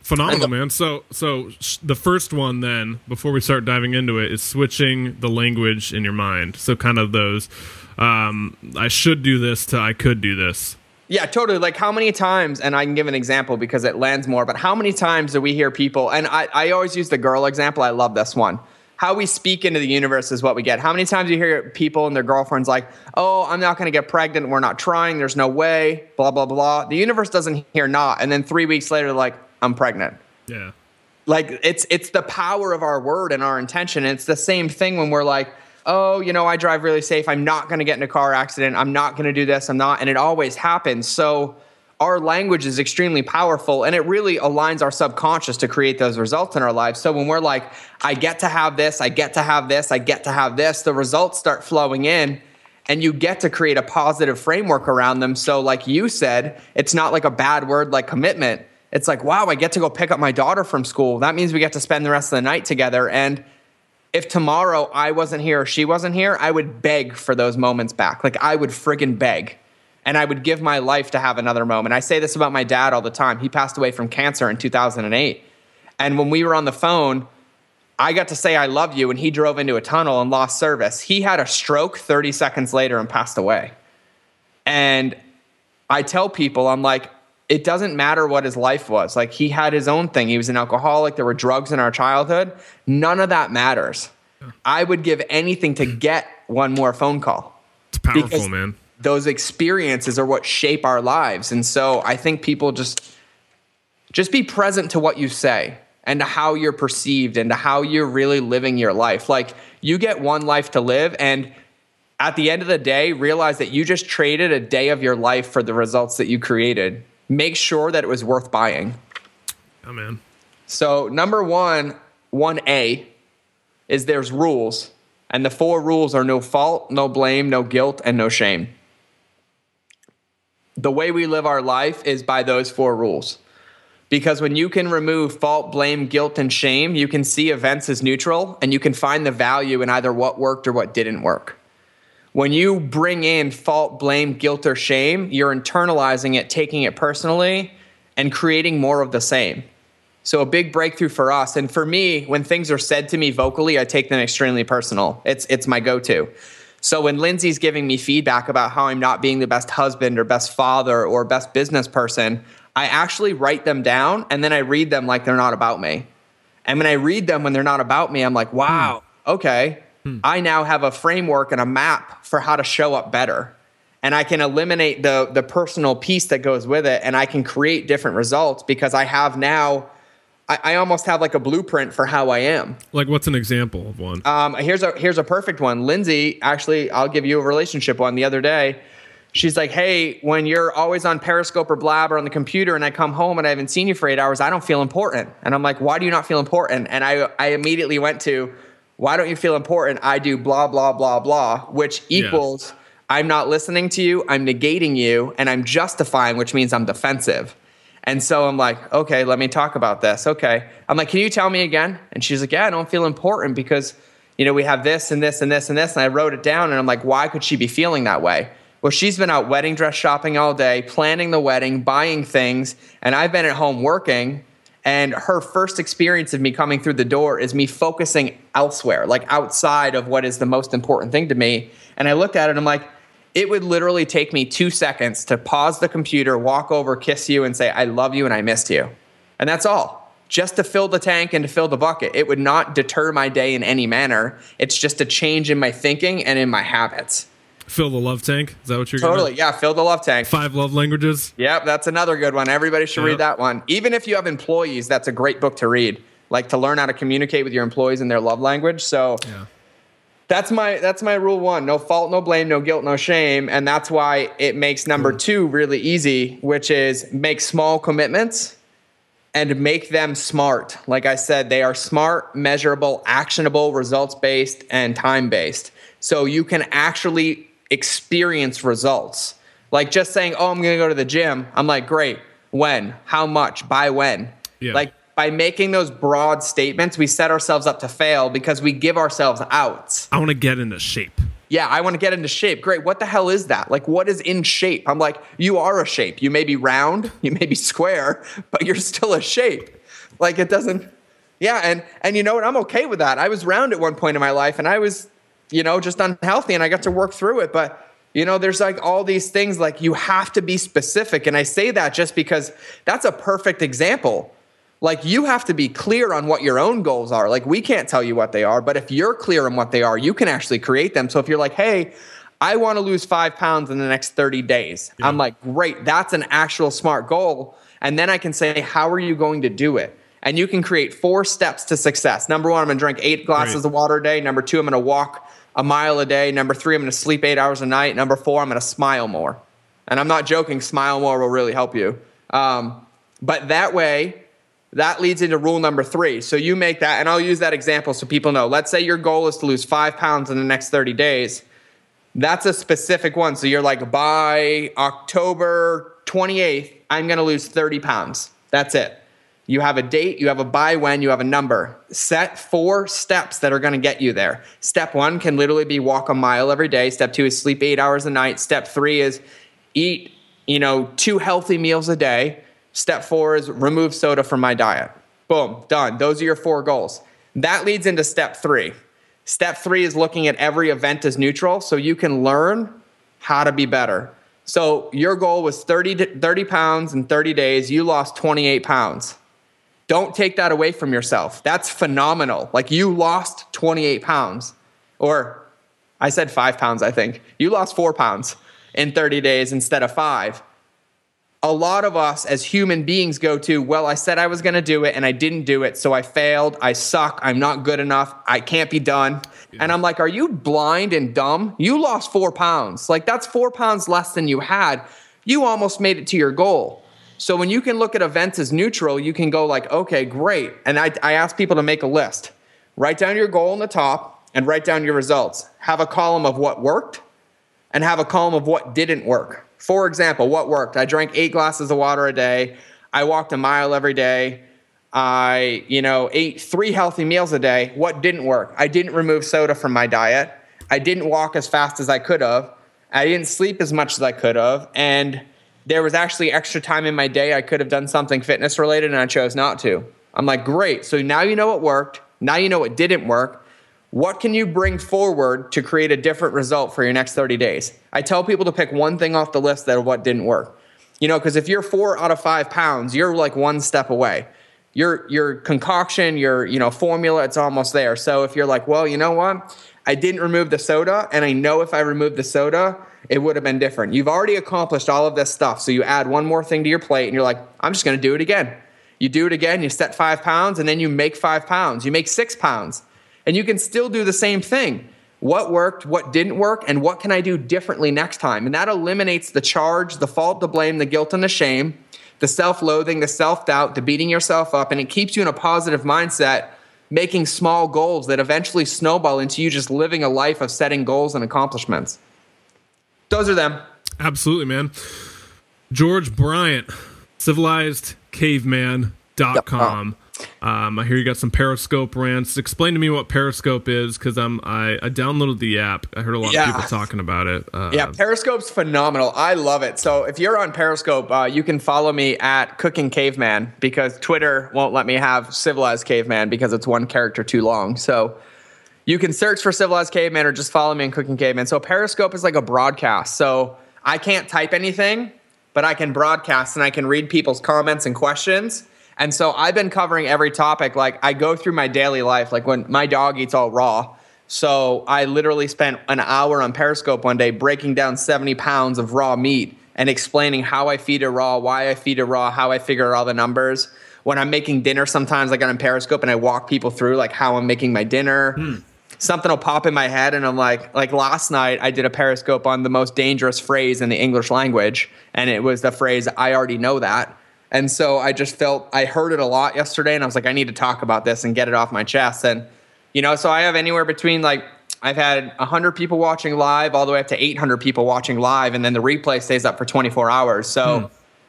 A: Phenomenal, man. So, so sh- the first one, then, before we start diving into it, is switching the language in your mind. So, kind of those, um, I should do this to I could do this.
B: Yeah, totally. Like, how many times, and I can give an example because it lands more, but how many times do we hear people, and I, I always use the girl example. I love this one. How we speak into the universe is what we get. How many times do you hear people and their girlfriends like, oh, I'm not going to get pregnant. We're not trying. There's no way, blah, blah, blah. The universe doesn't hear not. And then three weeks later, like, I'm pregnant.
A: Yeah.
B: Like it's it's the power of our word and our intention. And it's the same thing when we're like, oh, you know, I drive really safe. I'm not going to get in a car accident. I'm not going to do this. I'm not. And it always happens. So our language is extremely powerful and it really aligns our subconscious to create those results in our lives. So when we're like, I get to have this, I get to have this, I get to have this, the results start flowing in and you get to create a positive framework around them. So, like you said, it's not like a bad word like commitment it's like, wow, I get to go pick up my daughter from school. That means we get to spend the rest of the night together. And if tomorrow I wasn't here or she wasn't here, I would beg for those moments back. Like I would friggin' beg. And I would give my life to have another moment. I say this about my dad all the time. He passed away from cancer in 2008. And when we were on the phone, I got to say I love you and he drove into a tunnel and lost service. He had a stroke 30 seconds later and passed away. And I tell people, I'm like, it doesn't matter what his life was. Like he had his own thing. He was an alcoholic. There were drugs in our childhood. None of that matters. I would give anything to get one more phone call.
A: It's powerful, man.
B: Those experiences are what shape our lives. And so I think people just just be present to what you say and to how you're perceived and to how you're really living your life. Like you get one life to live and at the end of the day realize that you just traded a day of your life for the results that you created make sure that it was worth buying.
A: Oh man.
B: So number one, one A is there's rules. And the four rules are no fault, no blame, no guilt, and no shame. The way we live our life is by those four rules. Because when you can remove fault, blame, guilt, and shame, you can see events as neutral and you can find the value in either what worked or what didn't work. When you bring in fault, blame, guilt, or shame, you're internalizing it, taking it personally, and creating more of the same. So, a big breakthrough for us. And for me, when things are said to me vocally, I take them extremely personal. It's, it's my go to. So, when Lindsay's giving me feedback about how I'm not being the best husband or best father or best business person, I actually write them down and then I read them like they're not about me. And when I read them when they're not about me, I'm like, hmm. wow, okay, Hmm. I now have a framework and a map for how to show up better. And I can eliminate the the personal piece that goes with it and I can create different results because I have now I, I almost have like a blueprint for how I am.
A: Like what's an example of one?
B: Um, here's a here's a perfect one. Lindsay, actually, I'll give you a relationship one the other day. She's like, hey, when you're always on Periscope or Blab or on the computer and I come home and I haven't seen you for eight hours, I don't feel important. And I'm like, why do you not feel important? And I, I immediately went to, why don't you feel important? I do blah, blah, blah, blah, which equals yeah. I'm not listening to you, I'm negating you, and I'm justifying, which means I'm defensive. And so I'm like, okay, let me talk about this. Okay. I'm like, can you tell me again? And she's like, yeah, I don't feel important because, you know, we have this and this and this and this. And I wrote it down and I'm like, why could she be feeling that way? Well, she's been out wedding dress shopping all day, planning the wedding, buying things, and I've been at home working and her first experience of me coming through the door is me focusing elsewhere, like outside of what is the most important thing to me. And I looked at it and I'm like, it would literally take me two seconds to pause the computer, walk over, kiss you, and say, I love you and I missed you. And that's all. Just to fill the tank and to fill the bucket. It would not deter my day in any manner. It's just a change in my thinking and in my habits.
A: Fill the love tank. Is that what you're going
B: totally? Yeah, fill the love tank.
A: Five love languages.
B: Yep, that's another good one. Everybody should yep. read that one. Even if you have employees, that's a great book to read. Like to learn how to communicate with your employees in their love language. So. Yeah. That's my that's my rule one. No fault, no blame, no guilt, no shame, and that's why it makes number hmm. two really easy, which is make small commitments and make them smart. Like I said, they are smart, measurable, actionable, results based, and time based. So you can actually experience results. Like just saying, "Oh, I'm going to go to the gym." I'm like, "Great. When? How much? By when?" Yeah. Like by making those broad statements, we set ourselves up to fail because we give ourselves outs.
A: I want to get into shape.
B: Yeah, I want to get into shape. Great. What the hell is that? Like, what is in shape? I'm like, you are a shape. You may be round, you may be square, but you're still a shape. Like, it doesn't. Yeah, and and you know what? I'm okay with that. I was round at one point in my life, and I was you know, just unhealthy and I got to work through it. But, you know, there's like all these things like you have to be specific. And I say that just because that's a perfect example. Like you have to be clear on what your own goals are. Like we can't tell you what they are, but if you're clear on what they are, you can actually create them. So if you're like, hey, I want to lose five pounds in the next 30 days, yeah. I'm like, great, that's an actual smart goal. And then I can say, how are you going to do it? And you can create four steps to success. Number one, I'm going to drink eight glasses of water a day. Number two, I'm going to walk a mile a day. Number three, I'm going to sleep eight hours a night. Number four, I'm going to smile more. And I'm not joking, smile more will really help you. Um, but that way, that leads into rule number three. So you make that, and I'll use that example so people know. Let's say your goal is to lose five pounds in the next 30 days. That's a specific one. So you're like, by October 28th, I'm going to lose 30 pounds. That's it. You have a date, you have a buy when, you have a number. Set four steps that are going to get you there. Step one can literally be walk a mile every day. Step two is sleep eight hours a night. Step three is eat, you know, two healthy meals a day. Step four is remove soda from my diet. Boom, done. Those are your four goals. That leads into step three. Step three is looking at every event as neutral so you can learn how to be better. So your goal was 30, 30 pounds in 30 days. You lost 28 pounds. Don't take that away from yourself. That's phenomenal. Like you lost 28 pounds, or I said five pounds, I think. You lost four pounds in 30 days instead of five. A lot of us as human beings go to, well, I said I was going to do it and I didn't do it. So I failed. I suck. I'm not good enough. I can't be done. Yeah. And I'm like, are you blind and dumb? You lost four pounds. Like that's four pounds less than you had. You almost made it to your goal. So when you can look at events as neutral, you can go like, okay, great. And I, I ask people to make a list. Write down your goal on the top, and write down your results. Have a column of what worked and have a column of what didn't work. For example, what worked? I drank eight glasses of water a day. I walked a mile every day. I, you know, ate three healthy meals a day. What didn't work? I didn't remove soda from my diet. I didn't walk as fast as I could have. I didn't sleep as much as I could have. And there was actually extra time in my day. I could have done something fitness related and I chose not to. I'm like, great. So now you know what worked. Now you know what didn't work. What can you bring forward to create a different result for your next 30 days? I tell people to pick one thing off the list that what didn't work. You know, because if you're four out of five pounds, you're like one step away. Your your concoction, your you know formula, it's almost there. So if you're like, well, you know what, I didn't remove the soda, and I know if I remove the soda, it would have been different. You've already accomplished all of this stuff, so you add one more thing to your plate, and you're like, I'm just going to do it again. You do it again, you set five pounds, and then you make five pounds. You make six pounds, and you can still do the same thing. What worked, what didn't work, and what can I do differently next time? And that eliminates the charge, the fault, the blame, the guilt, and the shame, the self loathing, the self doubt, the beating yourself up, and it keeps you in a positive mindset making small goals that eventually snowball into you just living a life of setting goals and accomplishments. Those are them.
A: Absolutely, man. George Bryant, civilizedcaveman.com. Um, I hear you got some Periscope rants. Explain to me what Periscope is, because I'm I, I, downloaded the app. I heard a lot yeah. of people talking about it.
B: Uh, yeah, Periscope's phenomenal. I love it. So if you're on Periscope, uh, you can follow me at Cooking Caveman because Twitter won't let me have Civilized Caveman because it's one character too long. So you can search for Civilized Caveman or just follow me in Cooking Caveman. So Periscope is like a broadcast. So I can't type anything, but I can broadcast and I can read people's comments and questions and so I've been covering every topic. Like I go through my daily life, like when my dog eats all raw. So I literally spent an hour on Periscope one day breaking down 70 pounds of raw meat and explaining how I feed it raw, why I feed it raw, how I figure all the numbers. When I'm making dinner, sometimes I get on Periscope and I walk people through like how I'm making my dinner. Hmm. Something will pop in my head, and I'm like, like last night I did a Periscope on the most dangerous phrase in the English language, and it was the phrase "I already know that." And so I just felt I heard it a lot yesterday, and I was like, I need to talk about this and get it off my chest. And you know, so I have anywhere between like I've had 100 people watching live, all the way up to 800 people watching live, and then the replay stays up for 24 hours. So. Hmm.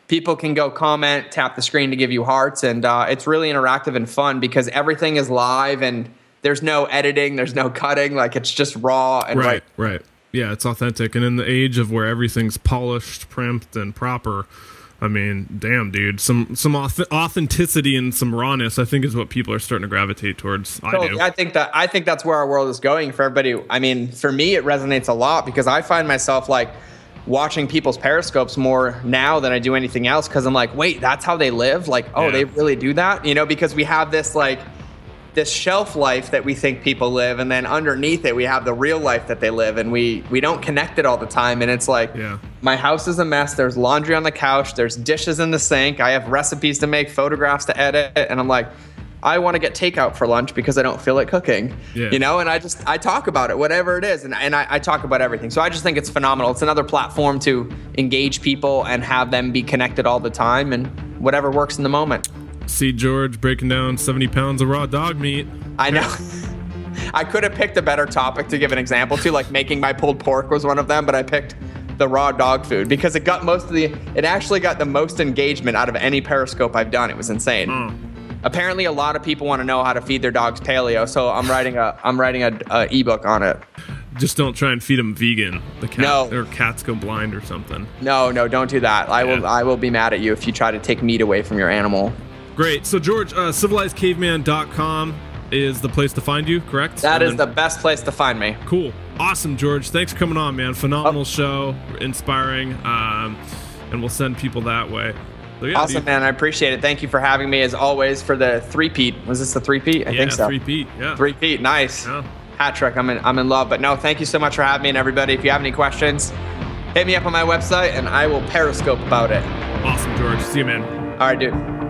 B: People can go comment, tap the screen to give you hearts, and uh, it's really interactive and fun because everything is live and there's no editing, there's no cutting, like it's just raw and
A: right, right. right. Yeah, it's authentic, and in the age of where everything's polished, primed, and proper, I mean, damn, dude, some some authenticity and some rawness, I think, is what people are starting to gravitate towards. I do.
B: I think that I think that's where our world is going for everybody. I mean, for me, it resonates a lot because I find myself like watching people's periscopes more now than I do anything else because I'm like, wait, that's how they live. Like, oh, yeah. they really do that, you know? Because we have this like this shelf life that we think people live and then underneath it we have the real life that they live and we we don't connect it all the time and it's like yeah. my house is a mess there's laundry on the couch there's dishes in the sink i have recipes to make photographs to edit and i'm like i want to get takeout for lunch because i don't feel like cooking yeah. you know and i just i talk about it whatever it is and, and I, I talk about everything so i just think it's phenomenal it's another platform to engage people and have them be connected all the time and whatever works in the moment
A: see George breaking down 70 pounds of raw dog meat.
B: I know. I could have picked a better topic to give an example to, like making my pulled pork was one of them, but I picked the raw dog food because it got most of the, it actually got the most engagement out of any Periscope I've done. It was insane. Mm. Apparently, a lot of people want to know how to feed their dogs paleo, so I'm writing a, I'm writing a, a ebook on it.
A: Just don't try and feed them vegan. The cat, no. or cats go blind or something.
B: No, no, don't do that. I yeah. will, I will be mad at you if you try to take meat away from your animal.
A: Great. So, George, uh, civilizedcaveman.com is the place to find you, correct?
B: That and is then, the best place to find me.
A: Cool. Awesome, George. Thanks for coming on, man. Phenomenal oh. show, inspiring, um, and we'll send people that way.
B: So, yeah, awesome, dude. man. I appreciate it. Thank you for having me, as always, for the three-peat. Was this the three-peat? I
A: yeah,
B: think so.
A: three-peat, yeah.
B: Three-peat, nice. Yeah. Hat trick. I'm in, I'm in love. But no, thank you so much for having me, and everybody. If you have any questions, hit me up on my website, and I will periscope about it.
A: Awesome, George. See you, man.
B: All right, dude.